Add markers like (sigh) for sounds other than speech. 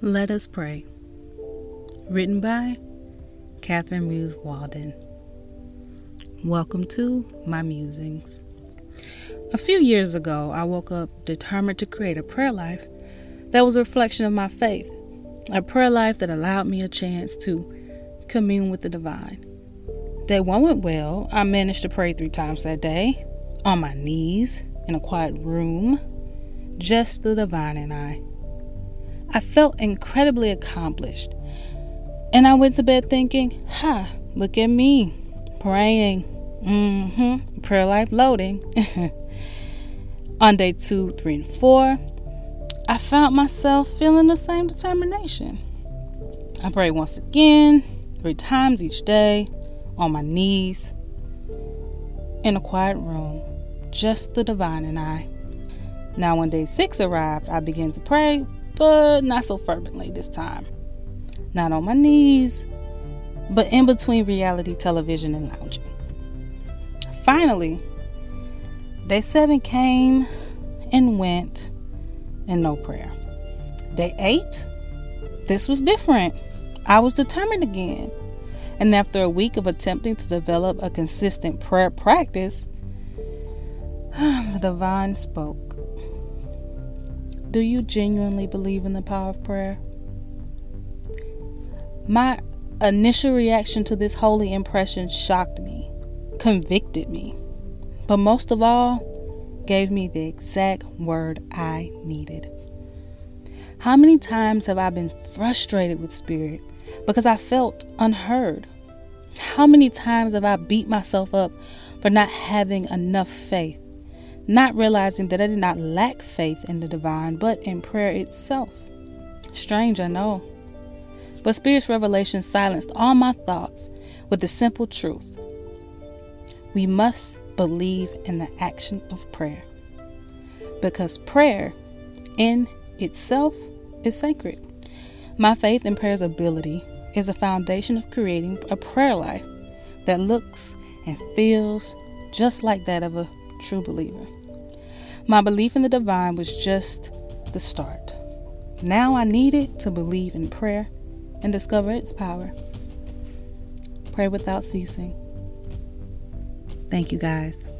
Let us pray. Written by Catherine Muse Walden. Welcome to my musings. A few years ago, I woke up determined to create a prayer life that was a reflection of my faith, a prayer life that allowed me a chance to commune with the divine. Day one went well. I managed to pray three times that day, on my knees, in a quiet room, just the divine and I. I felt incredibly accomplished. And I went to bed thinking, huh, look at me praying. Mm-hmm. Prayer life loading. (laughs) On day two, three, and four, I found myself feeling the same determination. I prayed once again, three times each day, on my knees, in a quiet room, just the divine and I. Now, when day six arrived, I began to pray but not so fervently this time. Not on my knees, but in between reality television and lounging. Finally, day seven came and went, and no prayer. Day eight, this was different. I was determined again. And after a week of attempting to develop a consistent prayer practice, (sighs) the divine spoke. Do you genuinely believe in the power of prayer? My initial reaction to this holy impression shocked me, convicted me, but most of all, gave me the exact word I needed. How many times have I been frustrated with spirit because I felt unheard? How many times have I beat myself up for not having enough faith? Not realizing that I did not lack faith in the divine, but in prayer itself. Strange, I know. But Spirit's revelation silenced all my thoughts with the simple truth we must believe in the action of prayer. Because prayer in itself is sacred. My faith in prayer's ability is the foundation of creating a prayer life that looks and feels just like that of a true believer. My belief in the divine was just the start. Now I needed to believe in prayer and discover its power. Pray without ceasing. Thank you, guys.